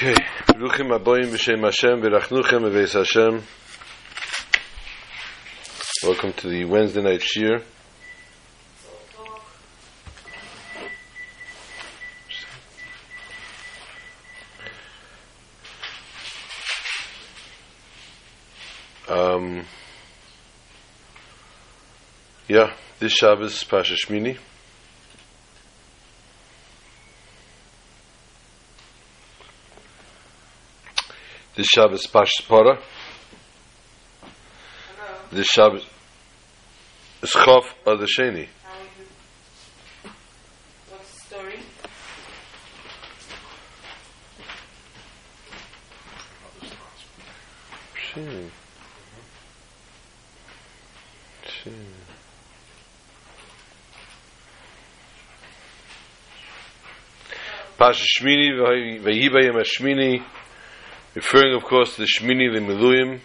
Okay, Ruchim Aboyim B'Shem Hashem V'Rachnuchem V'Veis Hashem. Welcome to the Wednesday night Shir. Um, yeah, this Shabbos Pasha Shmini This Shabbos Pashas Para. This Shabbos is Chof Adar Sheni. How you, what's the story? Sheni. Sheni. Pasha Shmini Vayibayim Hashmini referring of course to the Shmini the Miluyim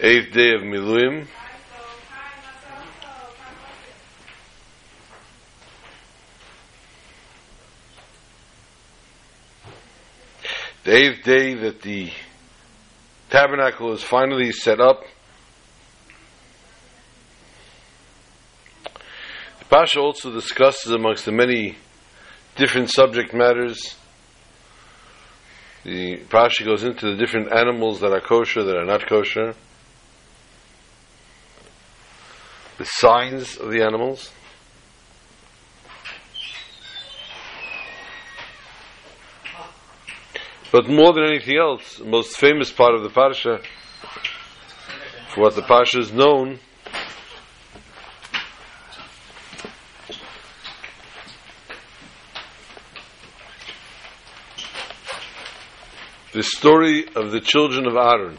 eighth day of Miluim. the eighth day that the tabernacle is finally set up the Pasha also discusses amongst the many different subject matters the Pasha goes into the different animals that are kosher, that are not kosher, the signs of the animals. But more than anything else, the most famous part of the Parsha, for what the Parsha is known, the story of the children of Aaron.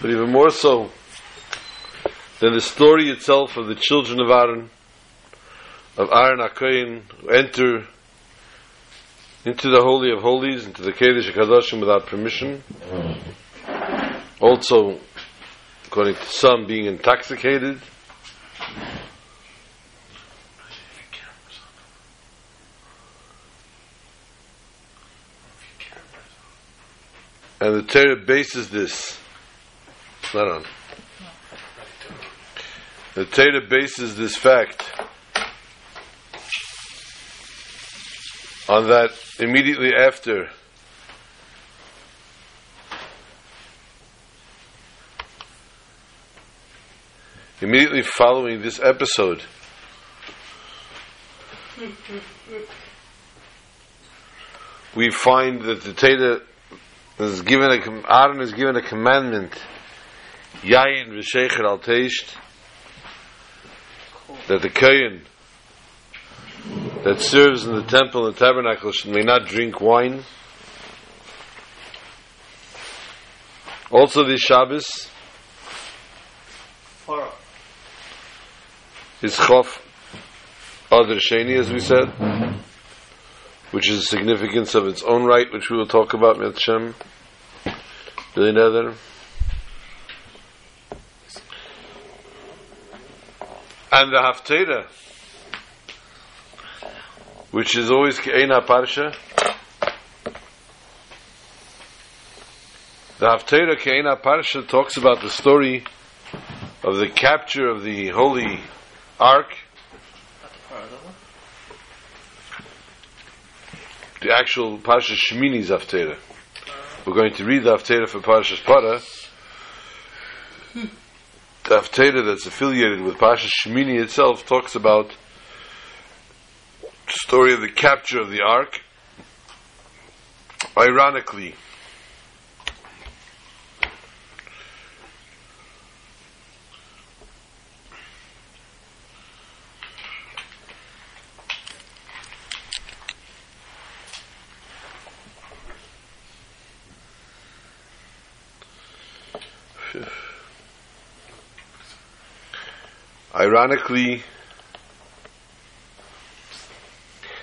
But even more so than the story itself of the children of Aaron, of Aaron HaKoyin, who enter into the Holy of Holies, into the Kedesh HaKadoshim without permission. Also, according to some, being intoxicated. And the Torah bases this. Not on. The Torah bases this fact on that immediately after immediately following this episode we find that the Torah is given a Aaron is given a commandment. Yayin v'shecher al teisht. That the Kohen that serves in the temple and the tabernacle may not drink wine. Also, this Shabbos is Chof Adar Sheni, as we said, which is a significance of its own right, which we will talk about, Met Shem, Billy Nether. And the Haftarah, which is always Ke'ena Parsha. The Haftarah Ke'ena Parsha talks about the story of the capture of the Holy Ark, the actual Parsha Shemini's Haftarah. We're going to read the Haftarah for Parsha Para. The Haftarah that's affiliated with Parsha Shemini itself talks about the story of the capture of the ark. Ironically, ironically,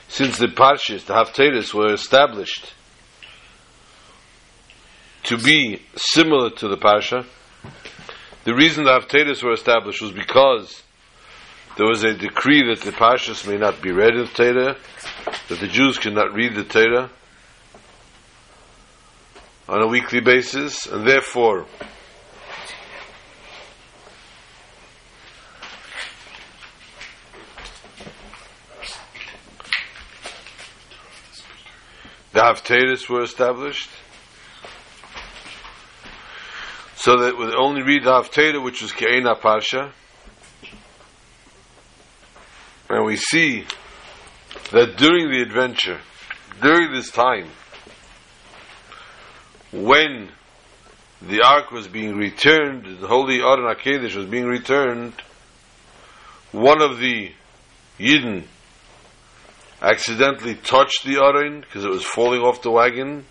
since the parshas, the haftarahs, were established to be similar to the parsha, the reason the haftarahs were established was because there was a decree that the Parshas may not be read in the Torah, that the Jews cannot read the Torah on a weekly basis, and therefore the Haftarahs were established. So that we only read the Haftarah, which was Ke'ena Parsha, and we see that during the adventure, during this time, when the ark was being returned, the holy Aron HaKedesh was being returned, one of the Yidden accidentally touched the Aron because it was falling off the wagon.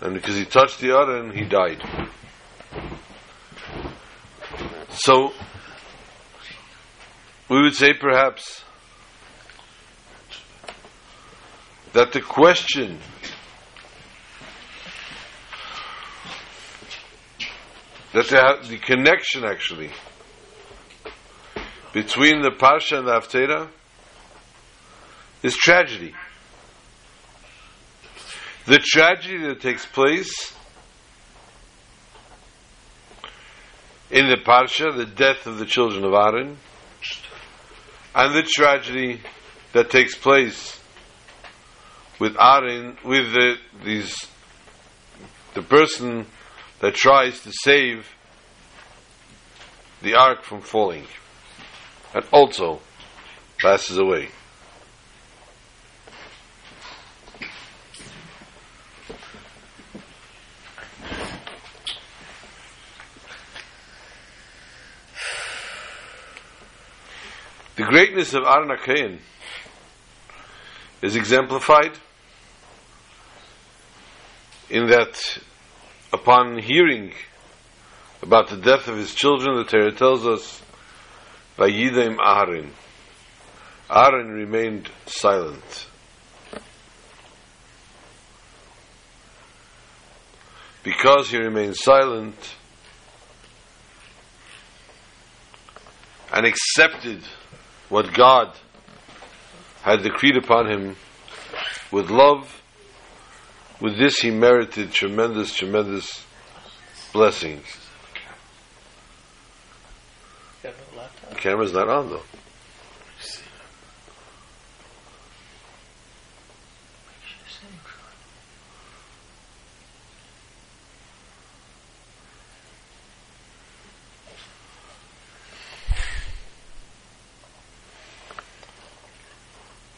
And because he touched the Aron, he died. So, we would say perhaps that the question that the, the connection actually between the Parsha and the Haftarah is tragedy. The tragedy that takes place in the Parsha, the death of the children of Aaron, and the tragedy that takes place with Aaron, with the, these, the person that tries to save the ark from falling, and also passes away. The greatness of Aaron HaKohen is exemplified in that upon hearing about the death of his children, the Torah tells us, Vayidem Aaron. Aaron remained silent. Because he remained silent and accepted what God had decreed upon him with love. With this, he merited tremendous, tremendous blessings. The camera's not on though.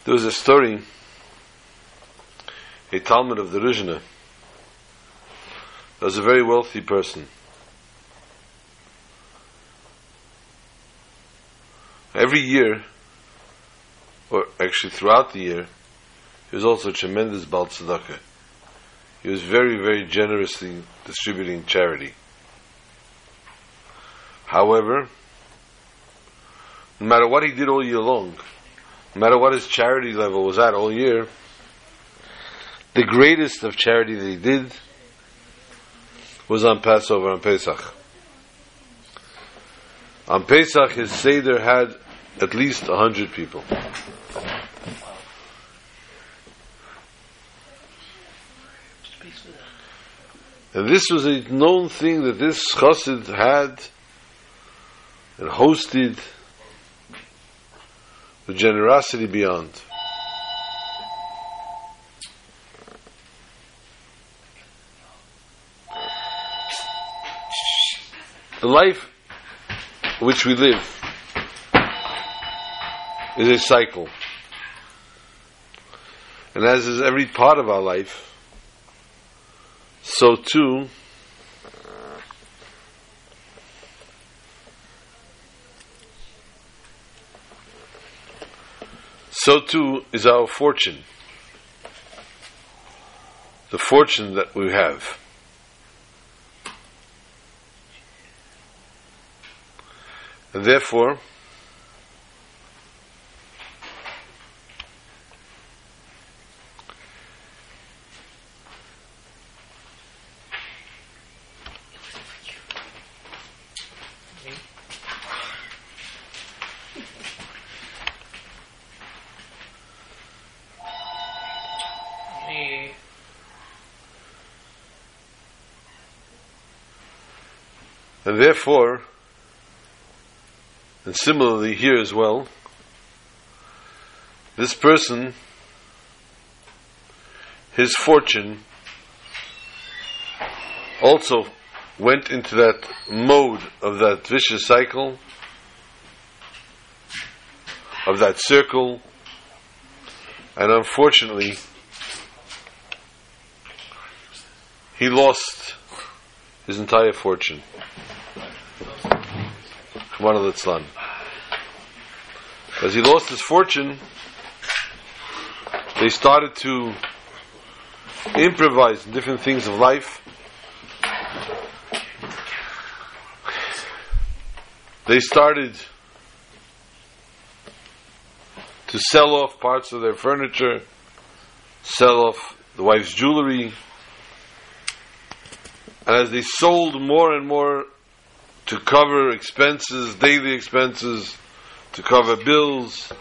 There was a story, a Talmud of the Rizhna. Was a very wealthy person. Every year, or actually throughout the year, he was also a tremendous Baal Tzedakah. He was very, very generously distributing charity. However, no matter what he did all year long, no matter what his charity level was at all year, the greatest of charity that he did was on Passover, on Pesach. On Pesach, his Seder had at least a hundred people. And this was a known thing that this chassid had and hosted the generosity beyond. The life which we live is a cycle. And as is every part of our life, so too so too is our fortune. The fortune that we have. And therefore, And therefore, and similarly here as well, this person, his fortune, also went into that mode of that vicious cycle, of that circle, and unfortunately, he lost his entire fortune. Come on, Litzlan. As he lost his fortune, they started to improvise different things of life. They started to sell off parts of their furniture, sell off the wife's jewelry, and as they sold more and more to cover expenses, daily expenses, to cover bills,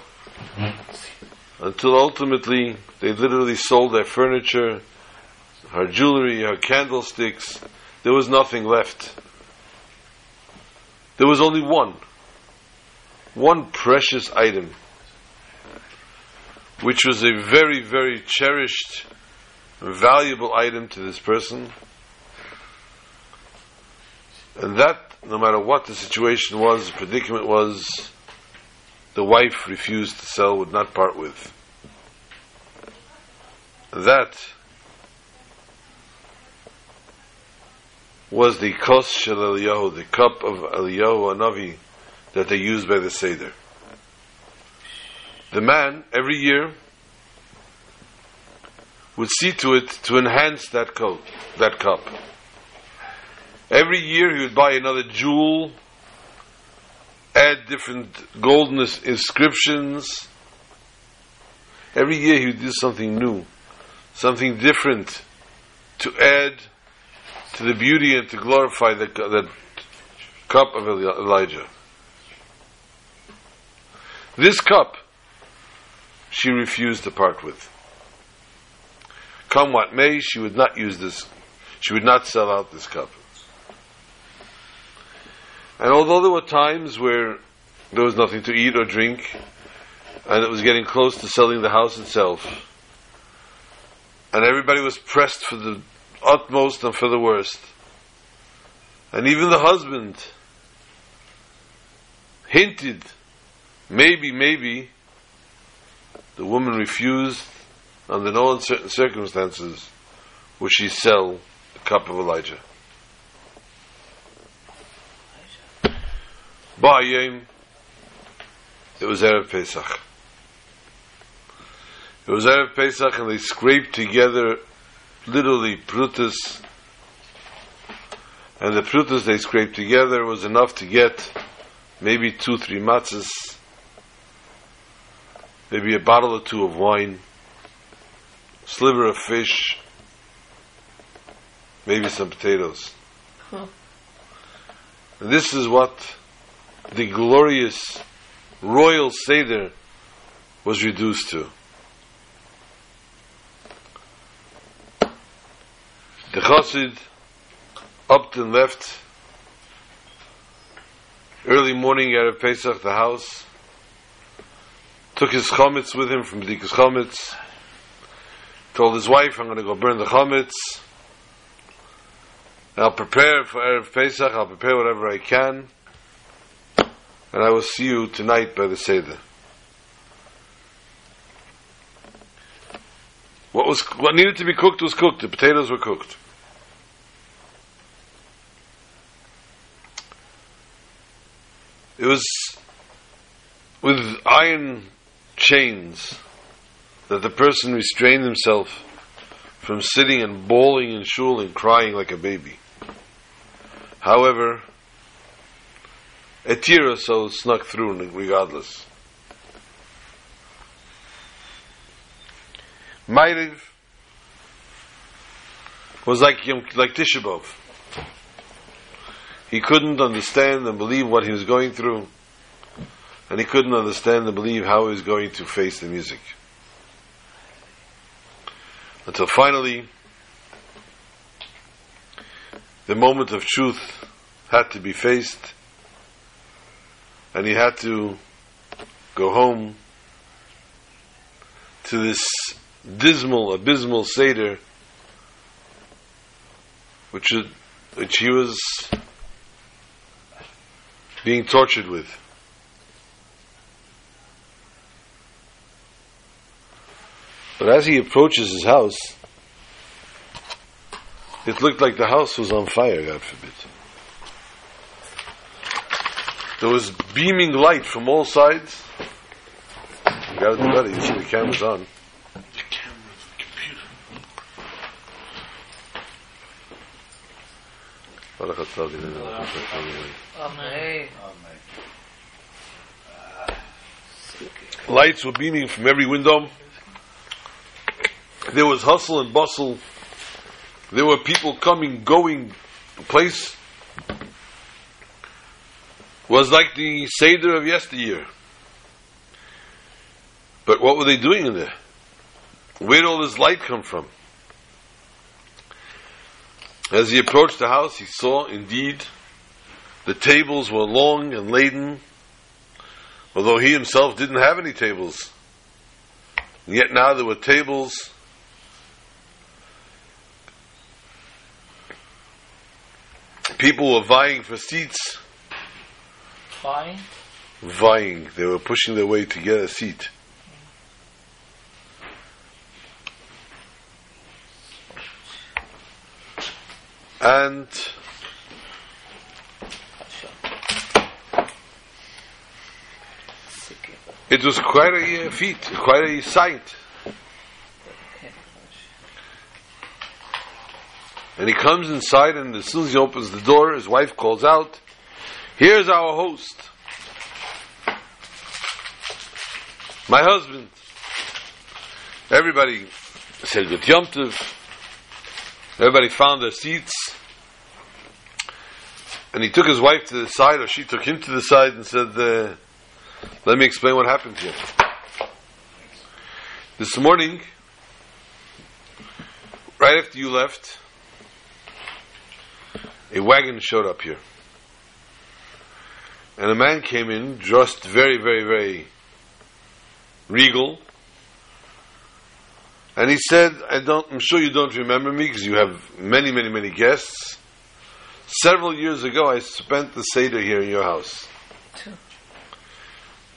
until ultimately they literally sold their furniture, her jewelry, her candlesticks. There was nothing left. There was only one. One precious item, which was a very, very cherished, valuable item to this person. And that, no matter what the situation was, the predicament was, the wife refused to sell, would not part with. That was the kos shel Eliyahu, the cup of Eliyahu Anavi that they used by the Seder. The man, every year, would see to it to enhance that coat, that cup. Every year he would buy another jewel, add different golden inscriptions. Every year he would do something new, something different to add to the beauty and to glorify the, the cup of Elijah. This cup she refused to part with. Come what may, she would not use this, she would not sell out this cup. And although there were times where there was nothing to eat or drink, and it was getting close to selling the house itself, and everybody was pressed for the utmost and for the worst, and even the husband hinted, maybe, maybe, the woman refused, under no uncertain circumstances, would she sell the cup of Elijah. Ba'ayim, it was Erev Pesach. It was Erev Pesach and they scraped together literally prutas and the prutas they scraped together was enough to get maybe two, three matzahs, maybe a bottle or two of wine, sliver of fish, maybe some potatoes. Huh. And this is what the glorious royal Seder was reduced to. The Chassid and left. Early morning at Pesach, the house, took his chametz with him from Dikas chametz, told his wife, I'm going to go burn the chametz, I'll prepare for Erev Pesach, I'll prepare whatever I can, and I will see you tonight by the Seder. What was what needed to be cooked was cooked. The potatoes were cooked. It was with iron chains that the person restrained himself from sitting and bawling in shul and crying like a baby. However, a tear or so snuck through regardless. Ma'ariv was like like Tisha B'Av. He couldn't understand and believe what he was going through, and he couldn't understand and believe how he was going to face the music. Until finally, the moment of truth had to be faced, and he had to go home to this dismal, abysmal Seder, which, uh, which he was being tortured with. But as he approaches his house, it looked like the house was on fire, God forbid. There was beaming light from all sides. You got it together, you see the camera's on. The camera, the computer. Baruch atah Adonai, Amen. Lights were beaming from every window. There was hustle and bustle. There were people coming, going. The place was like the Seder of yesteryear. But what were they doing in there? Where did all this light come from? As he approached the house, he saw indeed the tables were long and laden, although he himself didn't have any tables. And yet now there were tables. People were vying for seats. Fine. Vying. They were pushing their way to get a seat. And it was quite a feat, quite a sight. And he comes inside, and as soon as he opens the door, his wife calls out, Here's our host. My husband. Everybody said good Yom Tov. Everybody found their seats. And he took his wife to the side, or she took him to the side and said, uh, Let me explain what happened here. This morning, right after you left, a wagon showed up here. And a man came in, dressed very, very, very regal. And he said, I don't, I'm sure you don't remember me because you have many, many, many guests. Several years ago, I spent the Seder here in your house.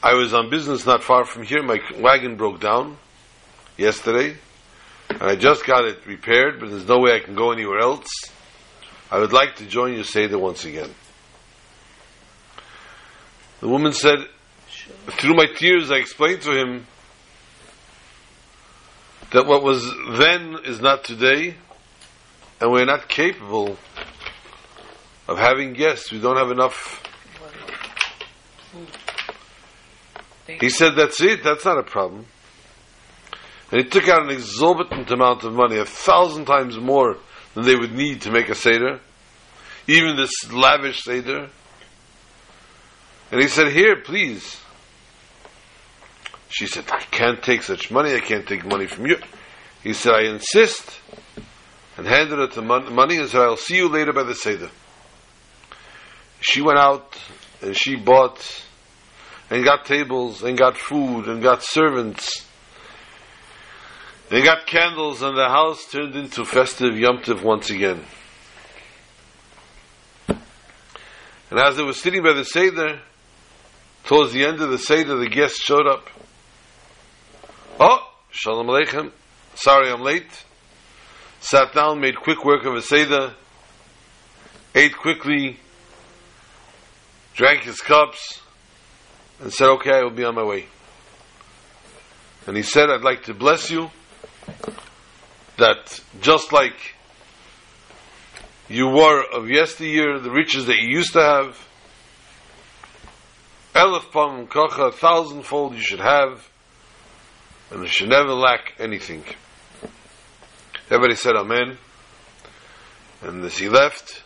I was on business not far from here. My wagon broke down yesterday. And I just got it repaired, but there's no way I can go anywhere else. I would like to join your Seder once again. The woman said, through my tears, I explained to him that what was then is not today, and we're not capable of having guests. We don't have enough. He said, That's it, that's not a problem. And he took out an exorbitant amount of money, a thousand times more than they would need to make a Seder, even this lavish Seder. And he said, Here, please. She said, I can't take such money, I can't take money from you. He said, I insist, and handed her the money and said, I'll see you later by the Seder. She went out and she bought and got tables and got food and got servants They got candles and the house turned into festive Yom Tov once again. And as they were sitting by the Seder, towards the end of the Seder, the guests showed up. Oh, Shalom Aleichem. Sorry I'm late. Sat down, made quick work of a Seder, ate quickly, drank his cups, and said, Okay, I will be on my way. And he said, I'd like to bless you that just like you were of yesteryear, the riches that you used to have, Elif Pam Kacha, a thousandfold you should have, and you should never lack anything. Everybody said Amen. And as he left,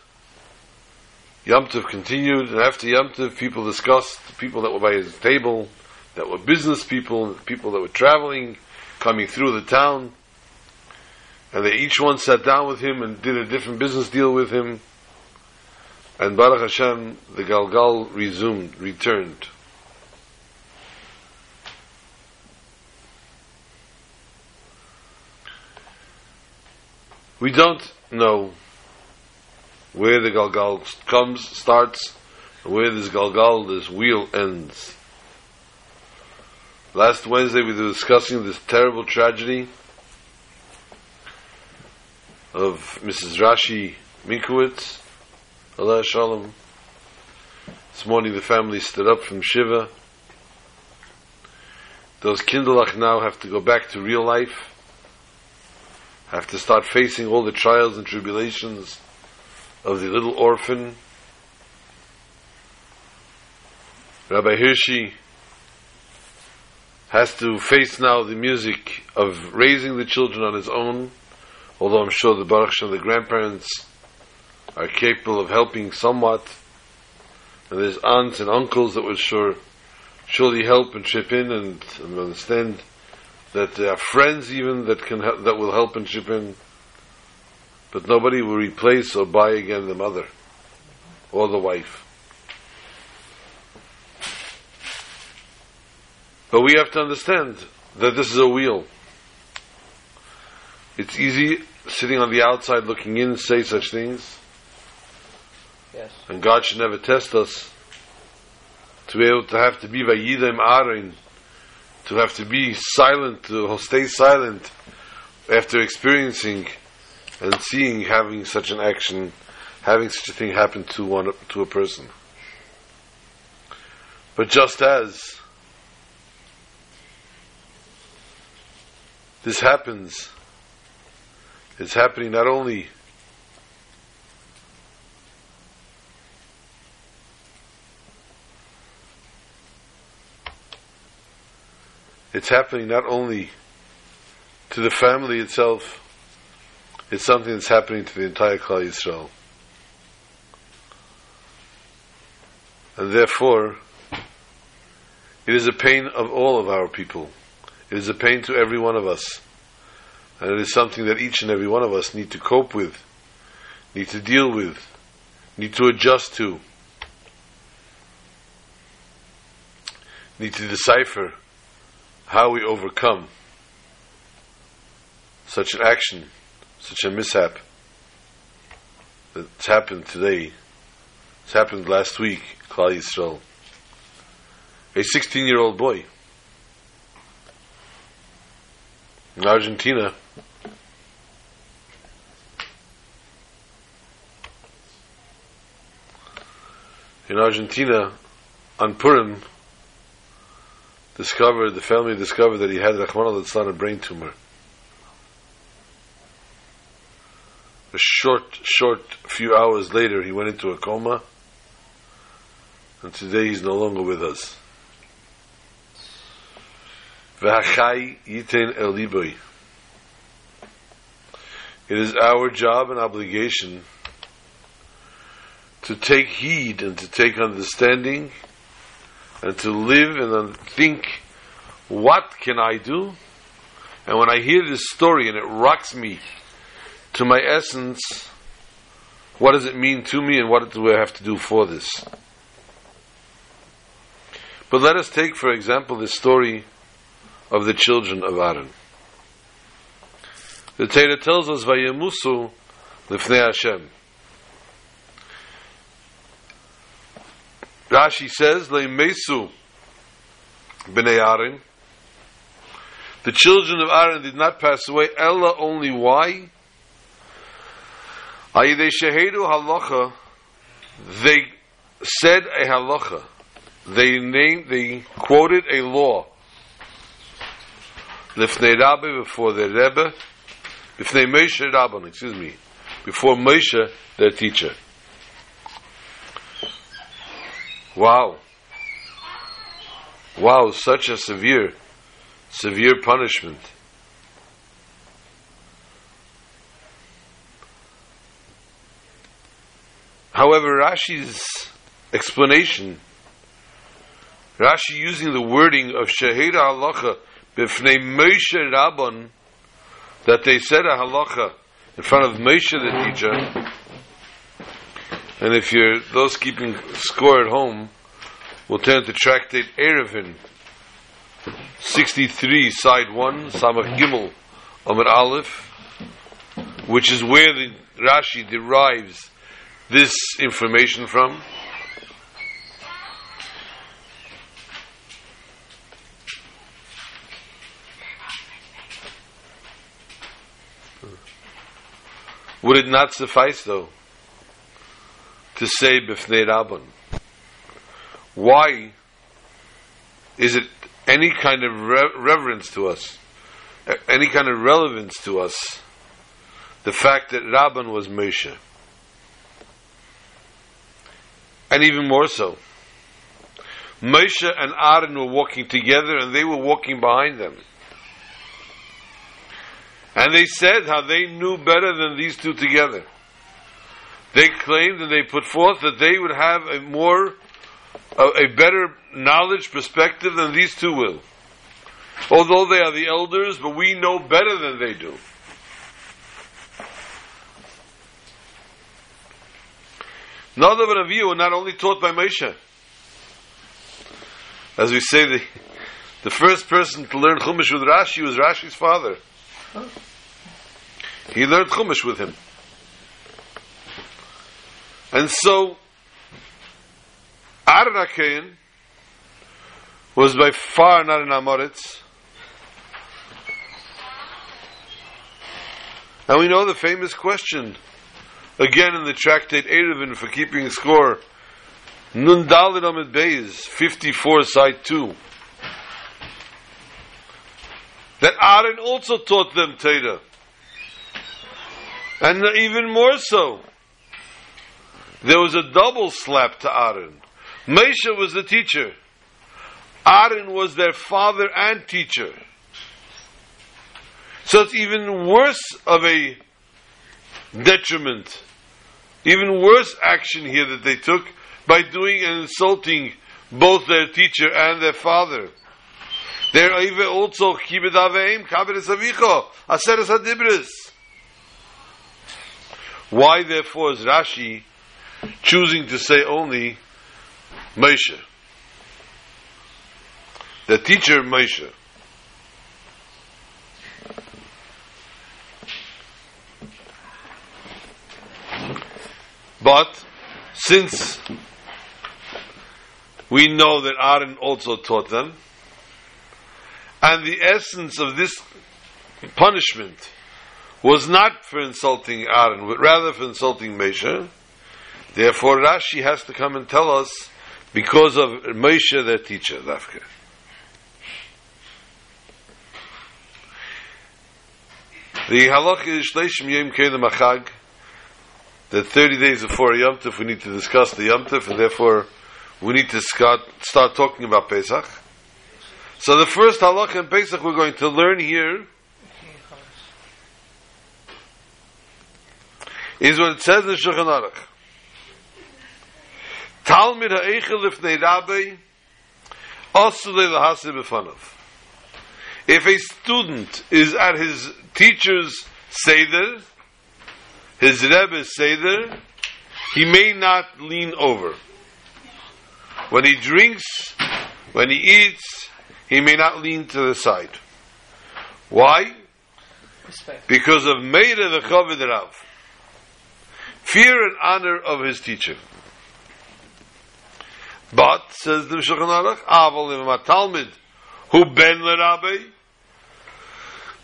Yom continued, and after Yom people discussed, people that were by his table, that were business people, people that were traveling, coming through the town, and they each one sat down with him and did a different business deal with him. And Baruch Hashem, the Galgal resumed, returned. We don't know where the Galgal comes, starts, and where this Galgal, this wheel ends. Last Wednesday we were discussing this terrible tragedy of Mrs. Rashi Minkowitz, Allah Shalom. This morning the family stood up from Shiva. Those Kinderlach now have to go back to real life, have to start facing all the trials and tribulations of the little orphan. Rabbi Hirshi has to face now the music of raising the children on his own, although I'm sure the Baruch Shem, the grandparents, are capable of helping somewhat. And there's aunts and uncles that would sure surely help and chip in and, and understand that there are friends even that can that will help and chip in. But nobody will replace or buy again the mother or the wife. But we have to understand that this is a wheel. It's easy sitting on the outside looking in, say such things. Yes. And God should never test us to be able to have to be Vayidim Arin, to have to be silent, to stay silent after experiencing and seeing having such an action, having such a thing happen to one to a person. But just as this happens, it's happening not only it's happening not only to the family itself, it's something that's happening to the entire Klal Yisrael. And therefore, it is a pain of all of our people. It is a pain to every one of us. And it is something that each and every one of us need to cope with, need to deal with, need to adjust to, need to decipher how we overcome such an action, such a mishap that's happened today, it's happened last week, Klal Yisrael. A 16 year old boy in Argentina in Argentina on Purim discovered, the family discovered that he had Rahman al a brain tumor. A short, short few hours later, he went into a coma, and today he's no longer with us. It is our job and obligation to take heed and to take understanding and to live and think, what can I do? And when I hear this story and it rocks me to my essence, what does it mean to me and what do I have to do for this? But let us take, for example, the story of the children of Aaron. The Torah tells us, Vayemusu lifnei Hashem. Rashi says, Leimesu b'nei Aaron. The children of Aaron did not pass away. Ella only why? Ayidei shehedu halacha. They said a halacha. They named, they quoted a law. Lifnei Rabbi before the Rebbe, befnei Moshe Rabban, excuse me, before Moshe, their teacher. Wow. Wow, such a severe, severe punishment. However, Rashi's explanation, Rashi using the wording of Shahida Halacha b'fnei Moshe Rabban, that they said a halacha in front of Moshe the teacher, And if you're those keeping score at home, we'll turn to tractate Eruvin, 63, side 1, Samach Gimel, Amar Aleph, which is where the Rashi derives this information from. Would it not suffice, though, to say Bifnei Rabban? Why is it any kind of re- reverence to us, any kind of relevance to us, the fact that Rabban was Moshe? And even more so, Moshe and Aaron were walking together and they were walking behind them. And they said how they knew better than these two together. They claimed and they put forth that they would have a more, a, a better knowledge perspective than these two will. Although they are the elders, but we know better than they do. Nadav and Avihu were not only taught by Moshe. As we say, the, the first person to learn Chumash with Rashi was Rashi's father. He learned Chumash with him. And so, Aaron was by far not an Amoritz. And we know the famous question, again in the tractate Eruvin for keeping score, Nun Amid Beis, 54, side 2. That Aaron also taught them Torah. And even more so, there was a double slap to Aaron. Moshe was the teacher. Aaron was their father and teacher. So it's even worse of a detriment, even worse action here that they took by doing and insulting both their teacher and their father. There even also aseres. Why therefore is Rashi choosing to say only Moshe? The teacher Moshe. But since we know that Aaron also taught them, and the essence of this punishment was not for insulting Aaron, but rather for insulting Moshe, therefore Rashi has to come and tell us because of Moshe, their teacher, Dafka. The halach is Shleishim Yom Kedem Achag, the 30 days before Yom Tov, we need to discuss the Yom Tov, and therefore we need to start, start talking about Pesach. So the first halach in Pesach we're going to learn here is what it says in Shulchan Aruch. Talmid ha'eichel lifnei rabbi, asule lahase b'fanav. If a student is at his teacher's seder, his Rebbe's seder, he may not lean over. When he drinks, when he eats, he may not lean to the side. Why? Respect. Because of Meira the Rav. Fear and honor of his teacher. But, says the Shulchan Aruch, Aval Talmud, who ben Rabbi.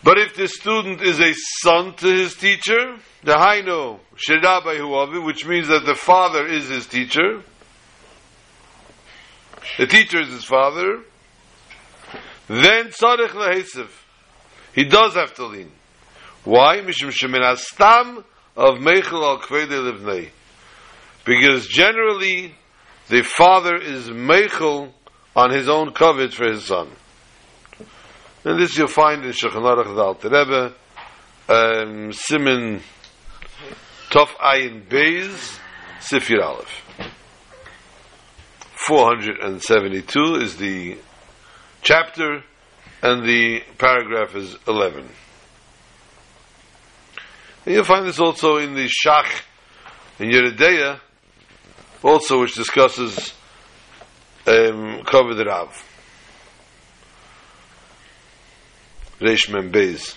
But if the student is a son to his teacher, the Haino, Shirabai Huavi, which means that the father is his teacher, the teacher is his father, then Tzarech Lahesiv. He does have to lean. Why? Mishum Shemin Astam of Meichel al Kvede Livnei. Because generally, the father is Meichel on his own covet for his son. And this you'll find in Shulchan Aruch the Rebbe, um, Simon Tov Ayin Beis, Sifir Aleph. 472 is the chapter, and the paragraph is 11. And you'll find this also in the Shach in Yeredeya, also which discusses um, the Rav. Reish Mem Beis.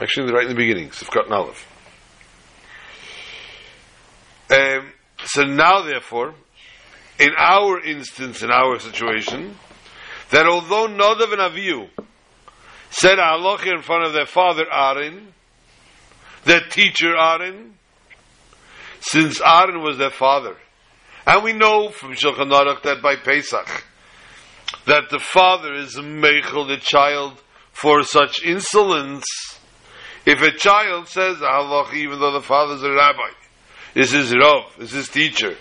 Actually, right in the beginning, Sifkat Aleph. Um, so now, therefore, in our instance, in our situation, that although Nadav and Avihu said halacha in front of their father Aaron, their teacher Aaron, since Aaron was their father, and we know from Shulchan Aruch that by Pesach, that the father is meichel the child for such insolence. If a child says halacha, even though the father is a rabbi, this is his rav, is teacher,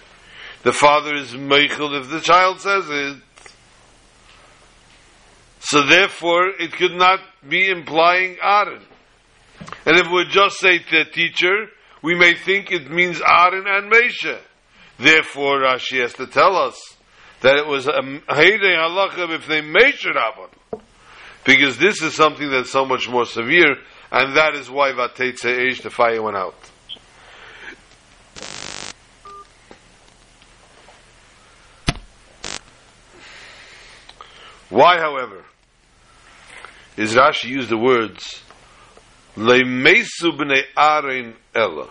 the father is meichel if the child says it. So therefore, it could not be implying Aaron. And if we just say the teacher, we may think it means Aaron and Mesha. Therefore, Rashi has to tell us that it was a Heidei Halacha if they Mesha Rabban. Because this is something that's so much more severe, and that is why Vatetze Eish, the fire went out. Why, however, is Rashi used the words Leimesu b'nei Aaron Ella?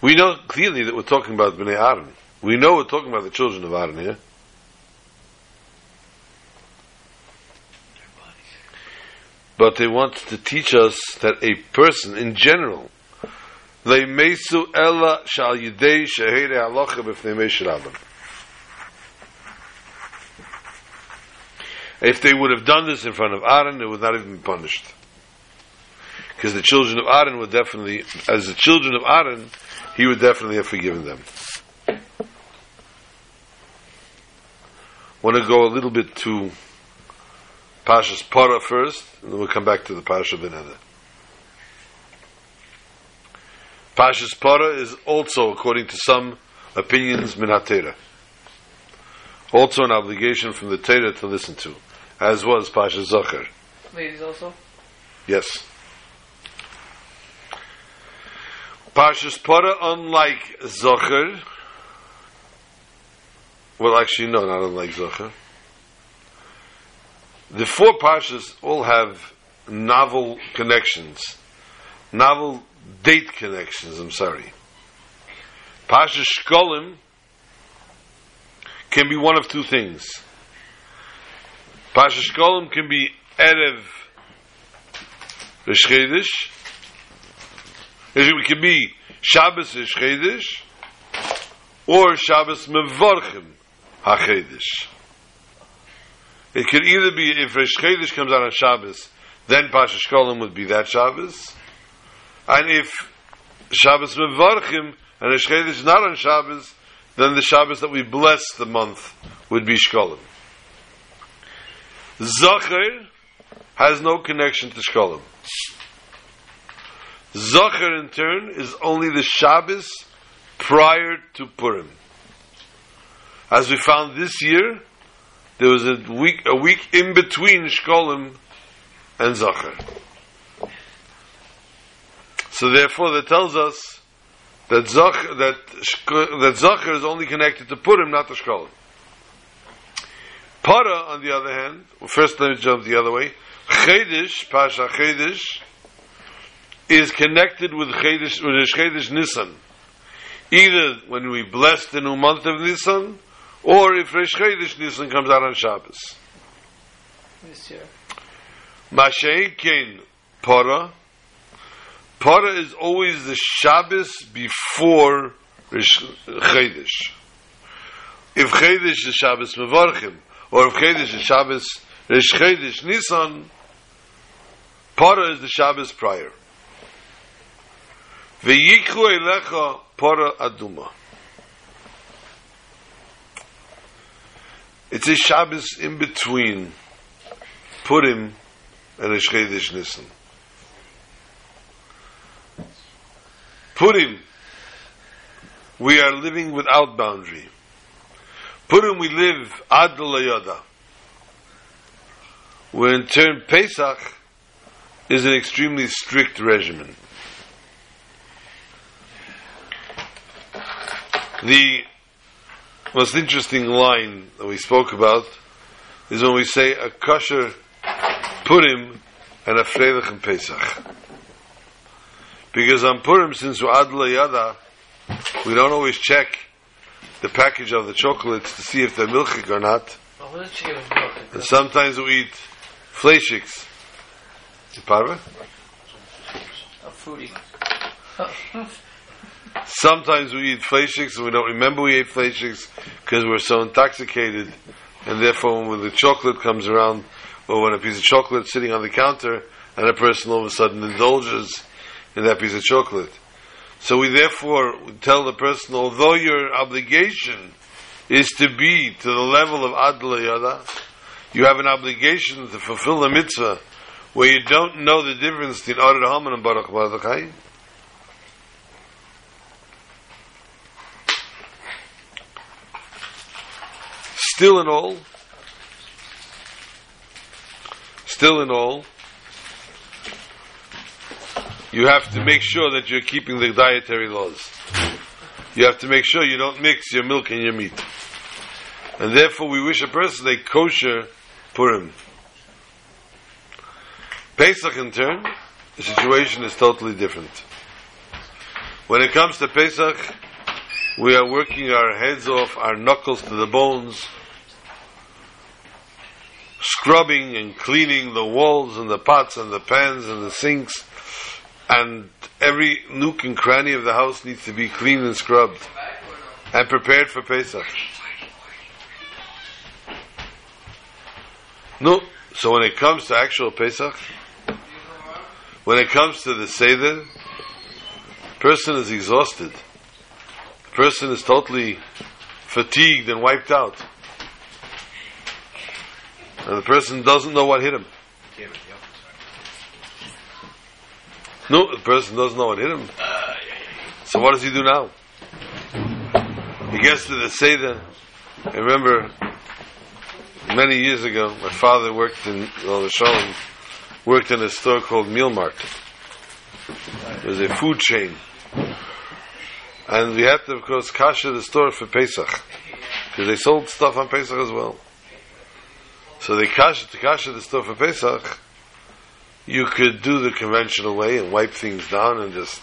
We know clearly that we're talking about b'nei Aaron. We know we're talking about the children of Aaron here. But they want to teach us that a person in general Leimesu ella shal yidei shehere halacha b'fnei Meish Rabban. If they would have done this in front of Aaron, they would not have been punished. Because the children of Aaron would definitely, as the children of Aaron, he would definitely have forgiven them. want to go a little bit to Pasha's Para first, and then we'll come back to the Pasha Beneda. Pasha's Para is also, according to some opinions, Minatera. Also an obligation from the Torah to listen to, as was Pasha Zachar. Ladies also? Yes. Pasha's Para, unlike Zachar, well, actually, no, not unlike Zachar. The four Pashas all have novel connections, novel date connections, I'm sorry. Pasha Shkolim can be one of two things. Pasha Shkolim can be Erev Rish Chodesh. It can be Shabbos Rish Chodesh or Shabbos Mevorchim HaChodesh. It could either be if Rish Chodesh comes out on Shabbos, then Pasha Shkolim would be that Shabbos. And if Shabbos Mevarchim and Rish Chodesh is not on Shabbos, then the Shabbos that we bless the month would be Shkolim. Zachar has no connection to Shkolim. Zachar in turn is only the Shabbos prior to Purim. As we found this year, there was a week a week in between Shkolim and Zachar. So therefore, that tells us that Zach, that that Zachar is only connected to Purim, not to Shkolim. Para, on the other hand, well, first let me jump the other way. Chedesh, Pasha Chedesh, is connected with Chedesh, with Chedesh Nisan. Either when we bless the new month of Nisan, or if Rish Chodesh Nisan comes out on Shabbos. This year. Mashay Kain Para. Para is always the Shabbos before Rish Chodesh. If Chodesh is Shabbos Mevarchim, or if Chodesh is Shabbos Rish Chodesh Nisan, Para is the Shabbos prior. V'yikhu elecha Para Aduma. It's a Shabbos in between Purim and Rish Chodesh Nisan. Purim, we are living without boundary. Purim we live ad layada. Where in turn Pesach is an extremely strict regimen. The most interesting line that we spoke about is when we say a kosher Purim and a Freilich and Pesach. Because on Purim, since we're ad we don't always check the package of the chocolates to see if they're milchik or not. What did she give us milk? And sometimes we eat fleischiks. Parva? Sometimes we eat fleischiks and we don't remember we ate fleischiks because we're so intoxicated. And therefore, when the chocolate comes around, or when a piece of chocolate is sitting on the counter, and a person all of a sudden indulges in that piece of chocolate. So we therefore tell the person, although your obligation is to be to the level of Adla Yada, you have an obligation to fulfill the mitzvah where you don't know the difference between Arid Haman and Baruch Baruch Still in all, still in all, you have to make sure that you're keeping the dietary laws. You have to make sure you don't mix your milk and your meat. And therefore we wish a person a kosher Purim. Pesach in turn, the situation is totally different. When it comes to Pesach, we are working our heads off, our knuckles to the bones, scrubbing and cleaning the walls and the pots and the pans and the sinks, and every nook and cranny of the house needs to be cleaned and scrubbed and prepared for Pesach. No, so when it comes to actual Pesach, when it comes to the Seder, person is exhausted. The person is totally fatigued and wiped out. And the person doesn't know what hit him. No, the person doesn't know what hit him. So what does he do now? He gets to the Seder. I remember many years ago, my father worked in well, the Shalom, worked in a store called Meal Market. It was a food chain. And we had to, of course, kasha the store for Pesach. Because they sold stuff on Pesach as well. So they kasha, to the store for Pesach, you could do the conventional way and wipe things down and just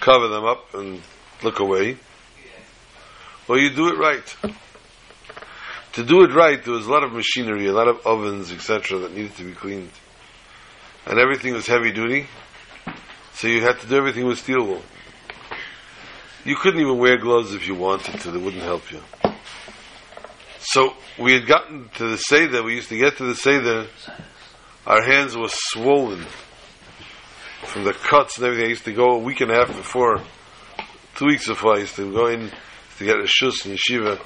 cover them up and look away. Or you do it right. To do it right, there was a lot of machinery, a lot of ovens, etc., that needed to be cleaned. And everything was heavy duty, so you had to do everything with steel wool. You couldn't even wear gloves if you wanted to, they wouldn't help you. So we had gotten to the Seder, we used to get to the Seder, our hands were swollen from the cuts and everything. I used to go a week and a half before, two weeks before, I used to go in to get a shus in yeshiva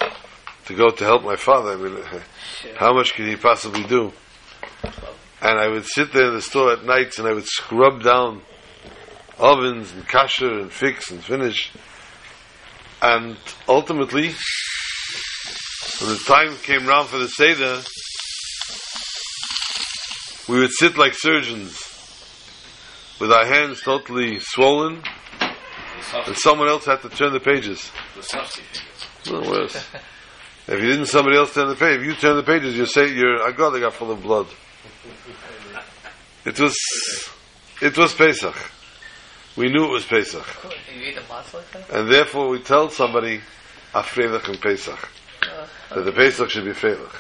to go to help my father. I mean, how much could he possibly do? And I would sit there in the store at nights and I would scrub down ovens and kasher and fix and finish. And ultimately, when the time came round for the Seder, we would sit like surgeons with our hands totally swollen and someone else had to turn the pages. No worse. If you didn't, somebody else turn the page. If you turn the pages, you say your agada got I got full of blood. It was, it was Pesach. We knew it was Pesach, you eat the matzah like that? and therefore we tell somebody Afreilach and Pesach Uh, that the Pesach should be Freilach.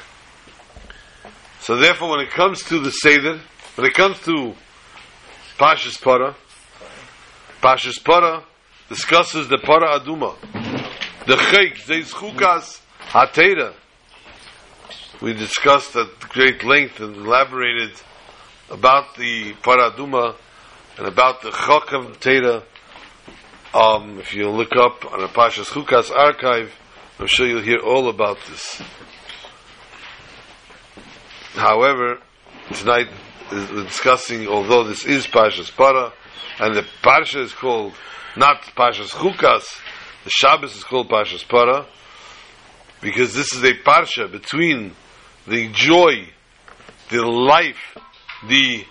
So therefore, when it comes to the Seder, when it comes to Pashas Para, Pashas Para discusses the Para Aduma, the Chayk, Zeis Chukas Hatera. We discussed at great length and elaborated about the Para Aduma and about the Chokam Teda. Um, if you look up on a Pashas Chukas archive, I'm sure you'll hear all about this. However, tonight we're discussing, although this is Pashas Para, and the Parsha is called not Pashas Chukas, the Shabbos is called Pashas Para, because this is a Parsha between the joy, the life, the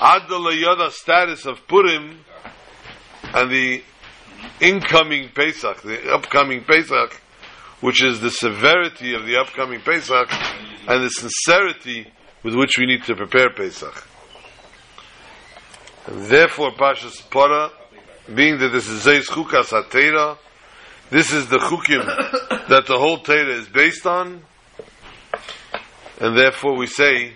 Adalayada status of Purim, and the incoming Pesach, the upcoming Pesach, which is the severity of the upcoming Pesach and the sincerity with which we need to prepare Pesach. And therefore, Pashas Para, being that this is Zeis Chukas HaTeira, this is the Chukim that the whole Teira is based on, and therefore we say,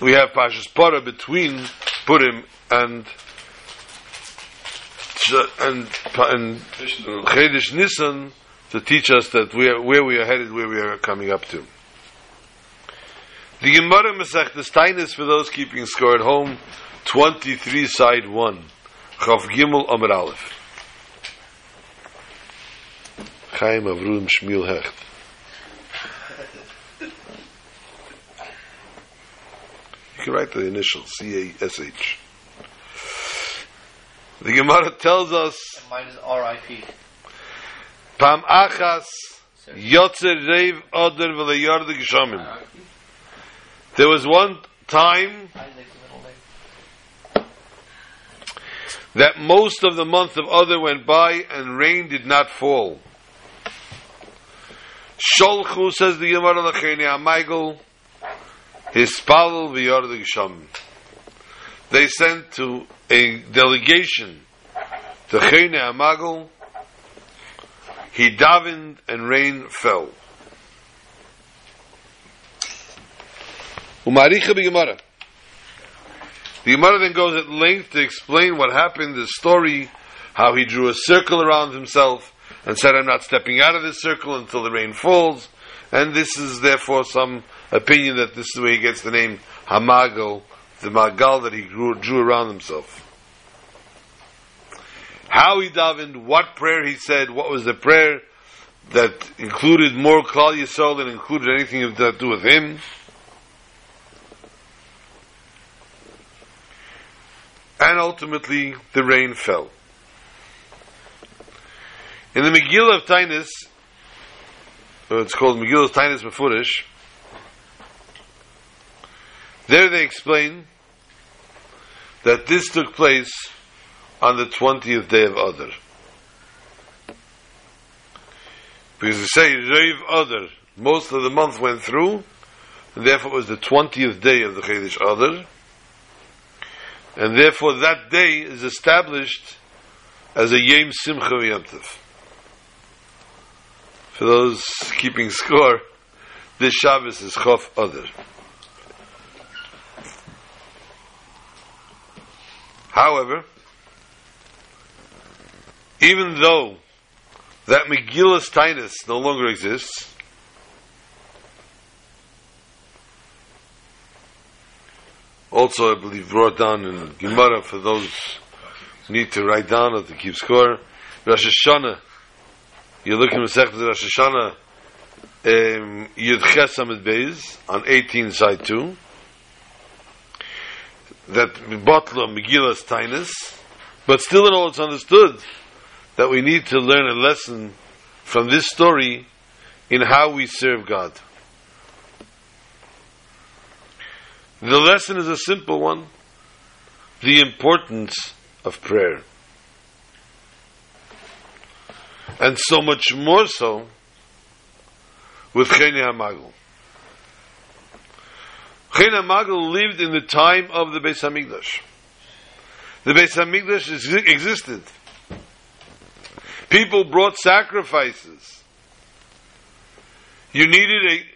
we have Pashas Para between Purim and and and Chedesh Nisan to teach us that we are, where we are headed, where we are coming up to. The Gemara Masechtas Tainis for those keeping score at home, 23 side 1. Chav Gimel Amar Aleph. Chaim Avrum Shmuel Hecht. You can write the initials, C-A-S-H. The Gemara tells us, Mine is R.I.P. Pam Achas Yotzer Reiv Oder V'Leyard Geshomim. There was one time Isaac's the middle name. that most of the month of Other went by and rain did not fall. Sholchu says the Gemara Lacheni Amaygel Hispalel v'Yard Geshomim. They sent to a delegation to Chene Amagel. He davened and rain fell. Umaricha b'Gemara. The Gemara then goes at length to explain what happened, the story, how he drew a circle around himself and said, I'm not stepping out of this circle until the rain falls. And this is therefore some opinion that this is where he gets the name Hamagal, the Magal that he drew, drew around himself. How he davened, what prayer he said, what was the prayer that included more Klal Yisrael than included anything to do with him. And ultimately, the rain fell. In the Megillah of Tainus, uh, it's called Megillah of Tainus Mefurish, there they explain that this took place on the 20th day of Adar. Because they say Reiv Adar, most of the month went through, and therefore it was the 20th day of the Chedesh Adar, and therefore that day is established as a Yom Simcha Yomtiv. For those keeping score, this Shabbos is Chof Adar. However, even though that Megillus Tainus no longer exists, also I believe brought down in Gemara for those need to write down or to keep score, Rosh Hashanah, you're looking at Masechet Rosh Hashanah, um, Yud Ches Amid Beis, on 18 side 2, that Botla Megillas Tainus, but still in all it's understood that we need to learn a lesson from this story in how we serve God. The lesson is a simple one the importance of prayer. And so much more so with Chene HaMagel. Chene HaMagel lived in the time of the Beis HaMikdash. The Beis HaMikdash is- existed. People brought sacrifices. You needed a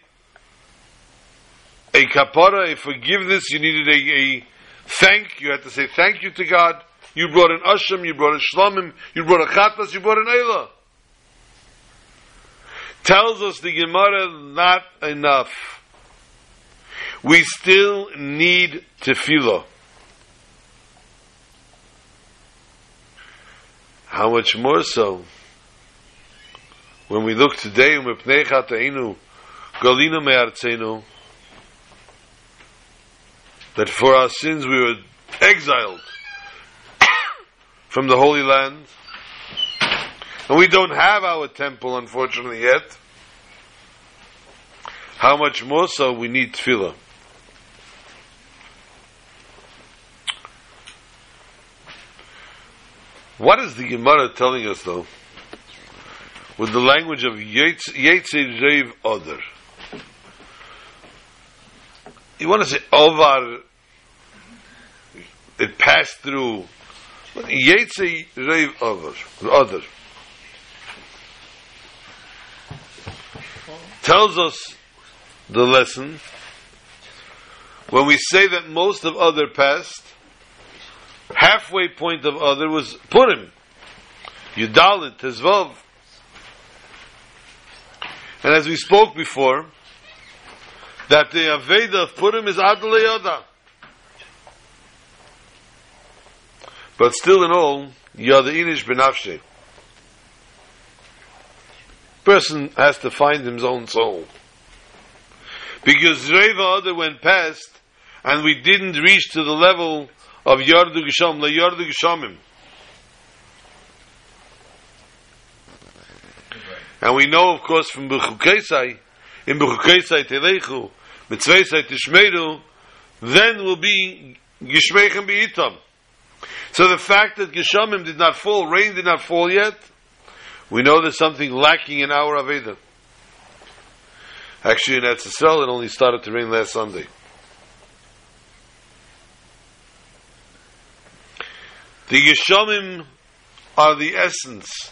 a kapara, a forgiveness. You needed a, a thank. You had to say thank you to God. You brought an asham. You brought a shlomim. You brought a chatlas. You brought an eilah. Tells us the Gemara not enough. We still need tefillah. How much more so when we look today, "Umepnei chatainu, galina me'artzenu," that for our sins we were exiled from the Holy Land, and we don't have our temple, unfortunately, yet. How much more so we need tefillah. What is the Gemara telling us, though? with the language of Yetz- Yetzer Reiv Oder. You want to say Ovar, it passed through. Yetzer Reiv. Oder. Tells us the lesson when we say that most of Other passed, halfway point of Other was Purim. Yudalit, Tezvav. And as we spoke before, that the Aveda of Purim is Adle. But still in all, Yoda Inish Benafshe. Person has to find his own soul. Because Reva Other went past, and we didn't reach to the level of Yardu Gisham, La Yardu Gishamim. And we know, of course, from Bechukesai, in Bechukesai Telechu, Mitzvesai Tishmeru, then will be Gishmechem Beitam. So the fact that Gishamim did not fall, rain did not fall yet, we know there's something lacking in our Aveda. Actually, in Eretz Yisrael, it only started to rain last Sunday. The Yeshamim are the essence.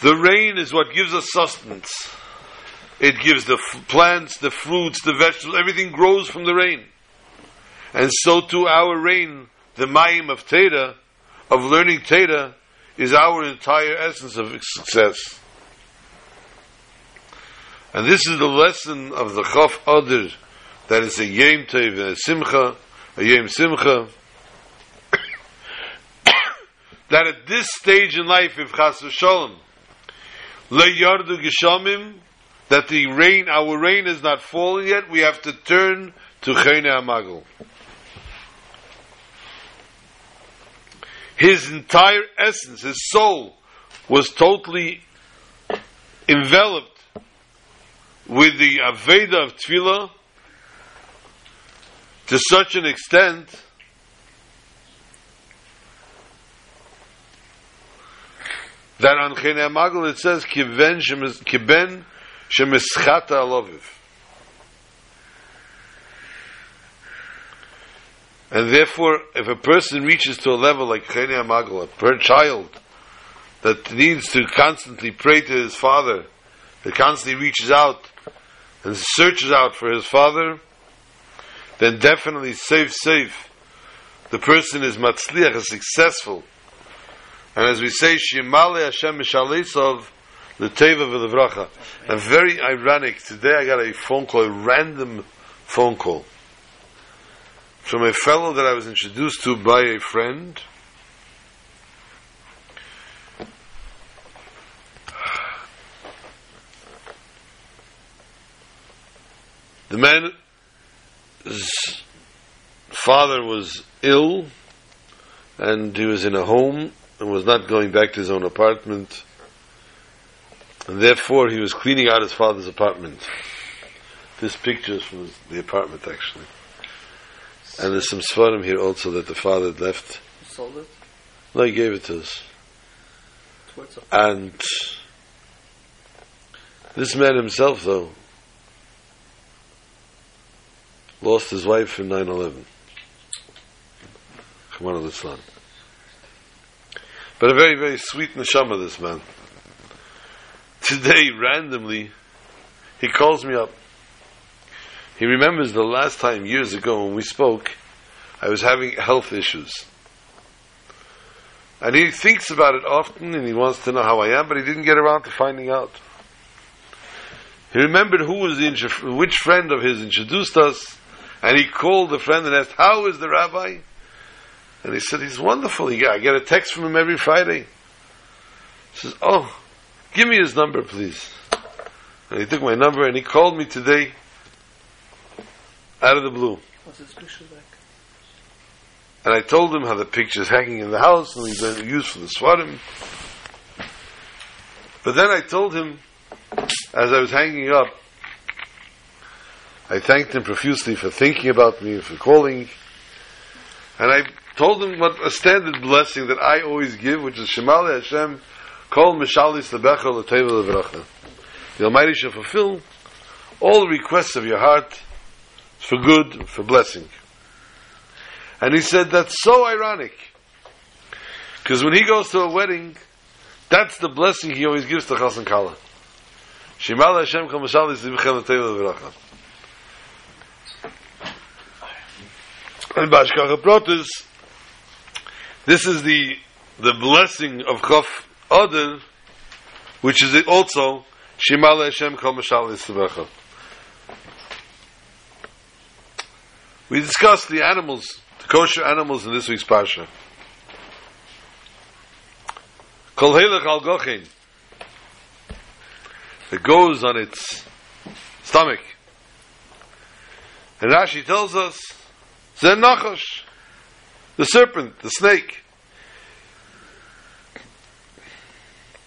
The rain is what gives us sustenance. It gives the f- plants, the fruits, the vegetables, everything grows from the rain. And so too our rain, the Mayim of Teda, of learning Teda, is our entire essence of success. And this is the lesson of the Chaf Adr, that is a Tov and a Simcha, a Yom Simcha, that at this stage in life, if Chas Shalom, Le Yardu that the rain, our rain is not falling yet, we have to turn to Chayne Amagel. His entire essence, his soul, was totally enveloped with the Aveda of Tefillah to such an extent that on Chene Magel it says kiben shemis- kiben shemischata aloviv. And therefore, if a person reaches to a level like Chene Magel, a per child that needs to constantly pray to his father, that constantly reaches out and searches out for his father, then definitely safe, safe. The person is matzliach, is successful. And as we say, Shimale Hashem Mishalisov, the Teva V'Levracha. And very ironic, today I got a phone call, a random phone call, from a fellow that I was introduced to by a friend. The man's father was ill, and he was in a home and was not going back to his own apartment. And therefore, he was cleaning out his father's apartment. This picture is from the apartment, actually. And there's some svarim here also that the father had left. You sold it? No, he gave it to us. It's worth it. And this man himself, though, lost his wife in 9 11. Come on, Islam. But a very, very sweet neshama, this man. Today, randomly, he calls me up. He remembers the last time, years ago, when we spoke, I was having health issues. And he thinks about it often and he wants to know how I am, but he didn't get around to finding out. He remembered who was the, which friend of his introduced us, and he called the friend and asked, How is the rabbi? And he said, He's wonderful. He, I get a text from him every Friday. He says, Oh, give me his number, please. And he took my number and he called me today out of the blue. What's his picture like? And I told him how the picture's hanging in the house and he's going to use for the swarim. But then I told him, as I was hanging up, I thanked him profusely for thinking about me and for calling. And I told him what a standard blessing that I always give, which is Shemale Hashem Kol mishalis lebecha l'teva levracha. The Almighty shall fulfill all requests of your heart for good, for blessing. And he said that's so ironic. Because when he goes to a wedding, that's the blessing he always gives to Chassan Kala. Shemala Hashem kol mishalis lebecha l'teva levracha. And Bashkacha Protus, this is the the blessing of Chaf Adar, which is also Shema Hashem Kol Mashal Yisrael. We discussed the animals, the kosher animals in this week's parsha. Kol Helech Al Gochin. It goes on its stomach. And Rashi tells us, Zen Nachash, the serpent, the snake.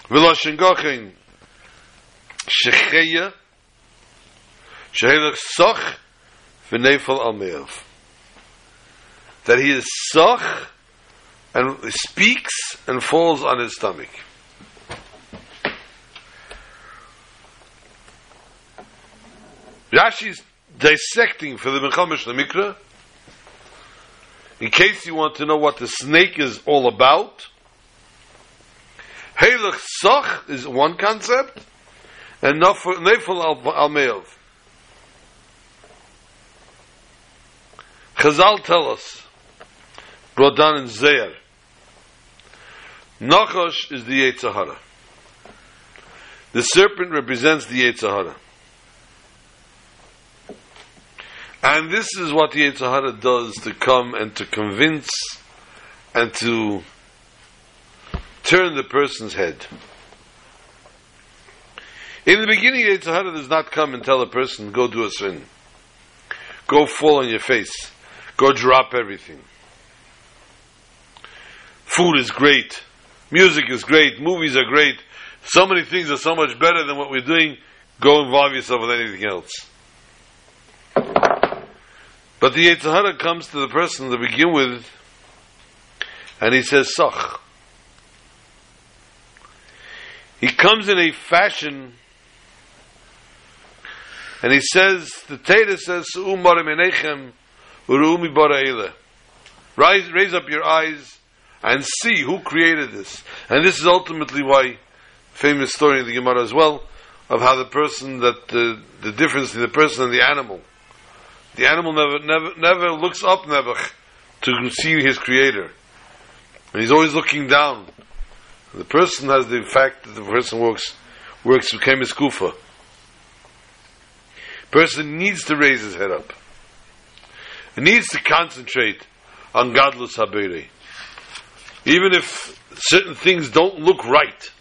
Veloshin gochin shecheya shehelach soch v'nefel almeov. That he is soch and speaks and falls on his stomach. Rashi is dissecting for the mechamish the Mikra in case you want to know what the snake is all about Halach Soch is one concept, and Nefel Al Meov. Chazal tell us, brought down in Zeir, Nachash is the Yetzahara. The serpent represents the Yetzahara. And this is what the Yetzahara does to come and to convince and to turn the person's head. In the beginning, Yitzhahara does not come and tell a person, go do a sin. Go fall on your face. Go drop everything. Food is great. Music is great. Movies are great. So many things are so much better than what we're doing. Go involve yourself with anything else. But the Yitzhahara comes to the person to begin with, and he says, Sach. He comes in a fashion, and he says, the Torah says, Rise, raise up your eyes and see who created this. And this is ultimately why, famous story in the Gemara as well, of how the person that the, the difference in the person and the animal. The animal never, never, never looks up never to see his creator. And he's always looking down. The person has the fact that the person works works became a skufa. Person needs to raise his head up. He needs to concentrate on godless habere. Even if certain things don't look right,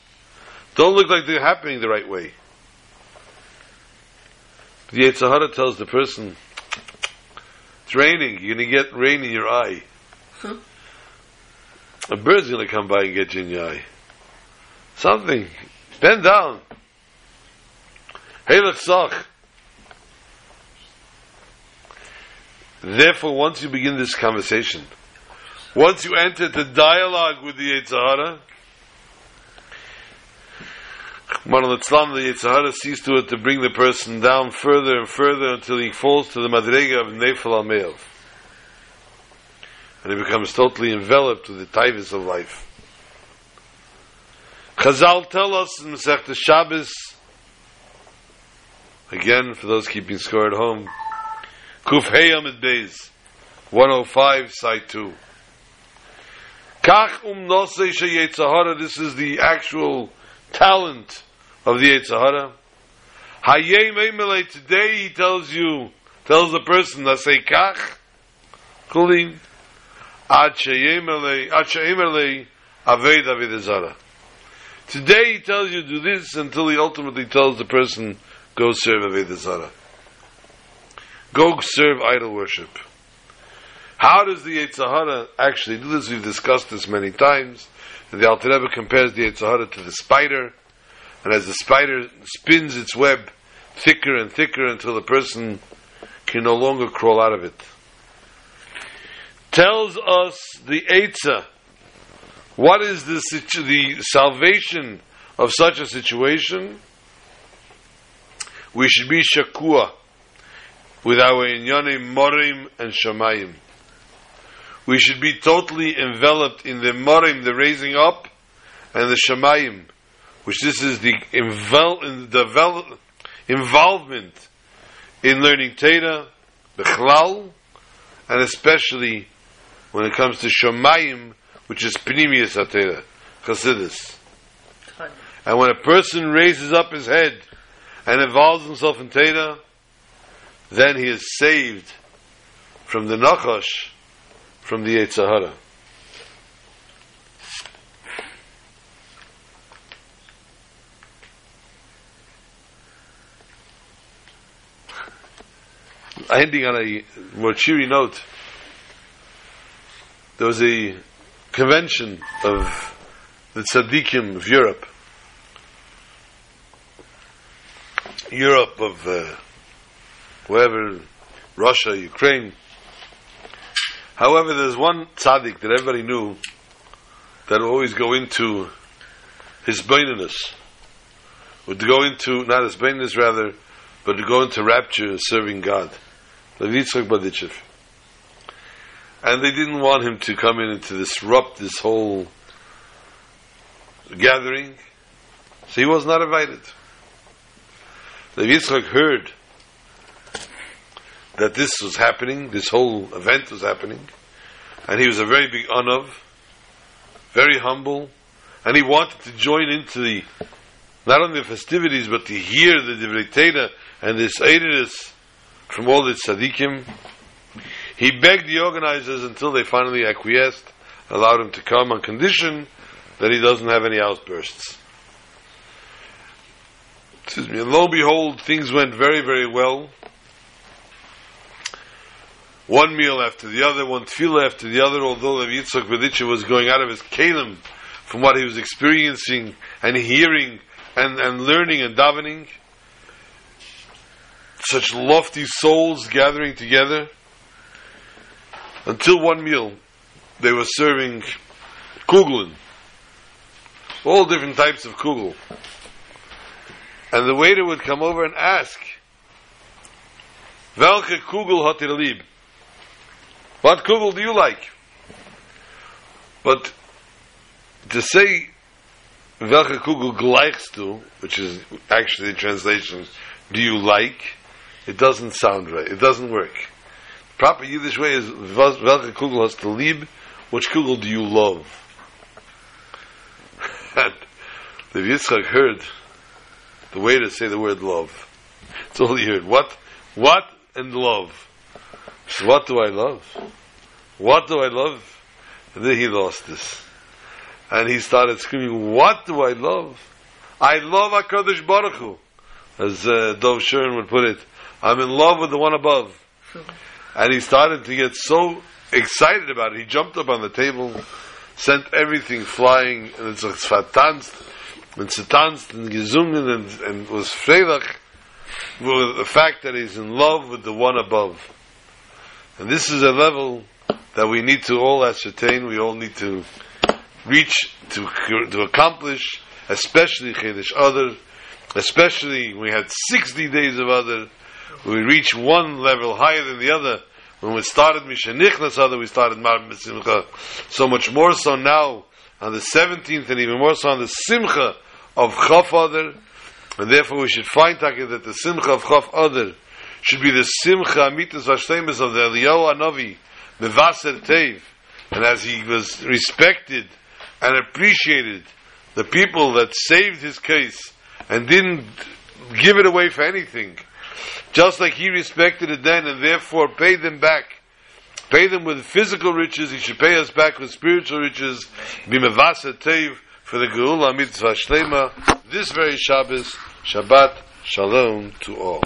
don't look like they're happening the right way. The Yetzahara tells the person, it's raining, you're going to get rain in your eye. Hmm. A bird's going to come by and get you in your eye. Something. Bend down. Halach Sach. Therefore, once you begin this conversation, once you enter the dialogue with the Yetzahara, Maral Islam, the Yetzahara sees to it to bring the person down further and further until he falls to the Madrega of Nefel Al And he becomes totally enveloped with the tivus of life. Chazal tell us in Masech Shabbos, again, for those keeping score at home, Kuf Heyam Beis, 105, side 2. Kach um nosei she this is the actual talent of the Yetzahara. Hayei meimele, today he tells you, tells the person, say kach, kulim, ad sheyemele, ad sheyemele, aved avedazara. Today he tells you do this until he ultimately tells the person, go serve Aveda Zara. Go serve idol worship. How does the Yetzahara actually do this? We've discussed this many times. The Alter Rebbe compares the Yetzahara to the spider. And as the spider spins its web thicker and thicker until the person can no longer crawl out of it. Tells us the Eitzah what is the, the salvation of such a situation, we should be shakua with our inyanim morim and shamayim. We should be totally enveloped in the morim, the raising up, and the shamayim, which this is the develop- involvement in learning Torah, bechlal, and especially when it comes to Shomayim, which is pnimius atera, chassidus. And when a person raises up his head and involves himself in Torah, then he is saved from the Nachash, from the Yetzahara. Ending on a more cheery note, there was a convention of the tzaddikim of Europe. Europe of uh, wherever, Russia, Ukraine. However, there's one tzaddik that everybody knew that would always go into his baininess, would go into, not his baininess rather, but to go into rapture serving God. Lev Yitzchak Badichev. And they didn't want him to come in and to disrupt this whole gathering, so he was not invited. Lev Yitzchak heard that this was happening, this whole event was happening, and he was a very big unav, very humble, and he wanted to join into the not only the festivities but to hear the Divrei and this Eidus from all the tzaddikim. He begged the organizers until they finally acquiesced, allowed him to come on condition that he doesn't have any outbursts. Excuse me. And lo and behold, things went very, very well. One meal after the other, one tefillah after the other, although Lev Yitzchak Bedicha was going out of his kalim from what he was experiencing and hearing and, and learning and davening. Such lofty souls gathering together. Until one meal, they were serving kugelin. All different types of kugel. And the waiter would come over and ask, Welche kugel hat ihr lieb? What kugel do you like? But to say Welche kugel gleichst du, which is actually the translation, do you like? It doesn't sound right. It doesn't work. Proper Yiddish way is welke kugel hast du lieb? Which kugel do you love? and the Yitzchak heard the way to say the word love. It's all he heard. What? What and love? So what do I love? What do I love? And then he lost this. And he started screaming, What do I love? I love HaKadosh Baruch Hu. As uh, Dov Shern would put it, I'm in love with the one above. And he started to get so excited about it. He jumped up on the table, sent everything flying, and it's like vertanzt, and zetanzt, and gesungen, and, and was freilach with the fact that he's in love with the one above. And this is a level that we need to all ascertain, we all need to reach, to, to accomplish, especially Chedesh Adar, especially we had 60 days of Adar, we reach one level higher than the other. When we started Mishanichnas Adar, we started Mar Simcha. So much more so now, on the 17th, and even more so on the Simcha of Chaf Adar, and therefore we should find Taka that the Simcha of Chaf Adar should be the Simcha Amitas Vashlemis of the Eliyahu Anavi, the Vaser Tev, and as he was respected and appreciated, the people that saved his case and didn't give it away for anything, just like he respected it then and therefore paid them back. Pay them with physical riches, he should pay us back with spiritual riches. Tev for the Geula Mitzvah Shlema. This very Shabbos, Shabbat Shalom to all.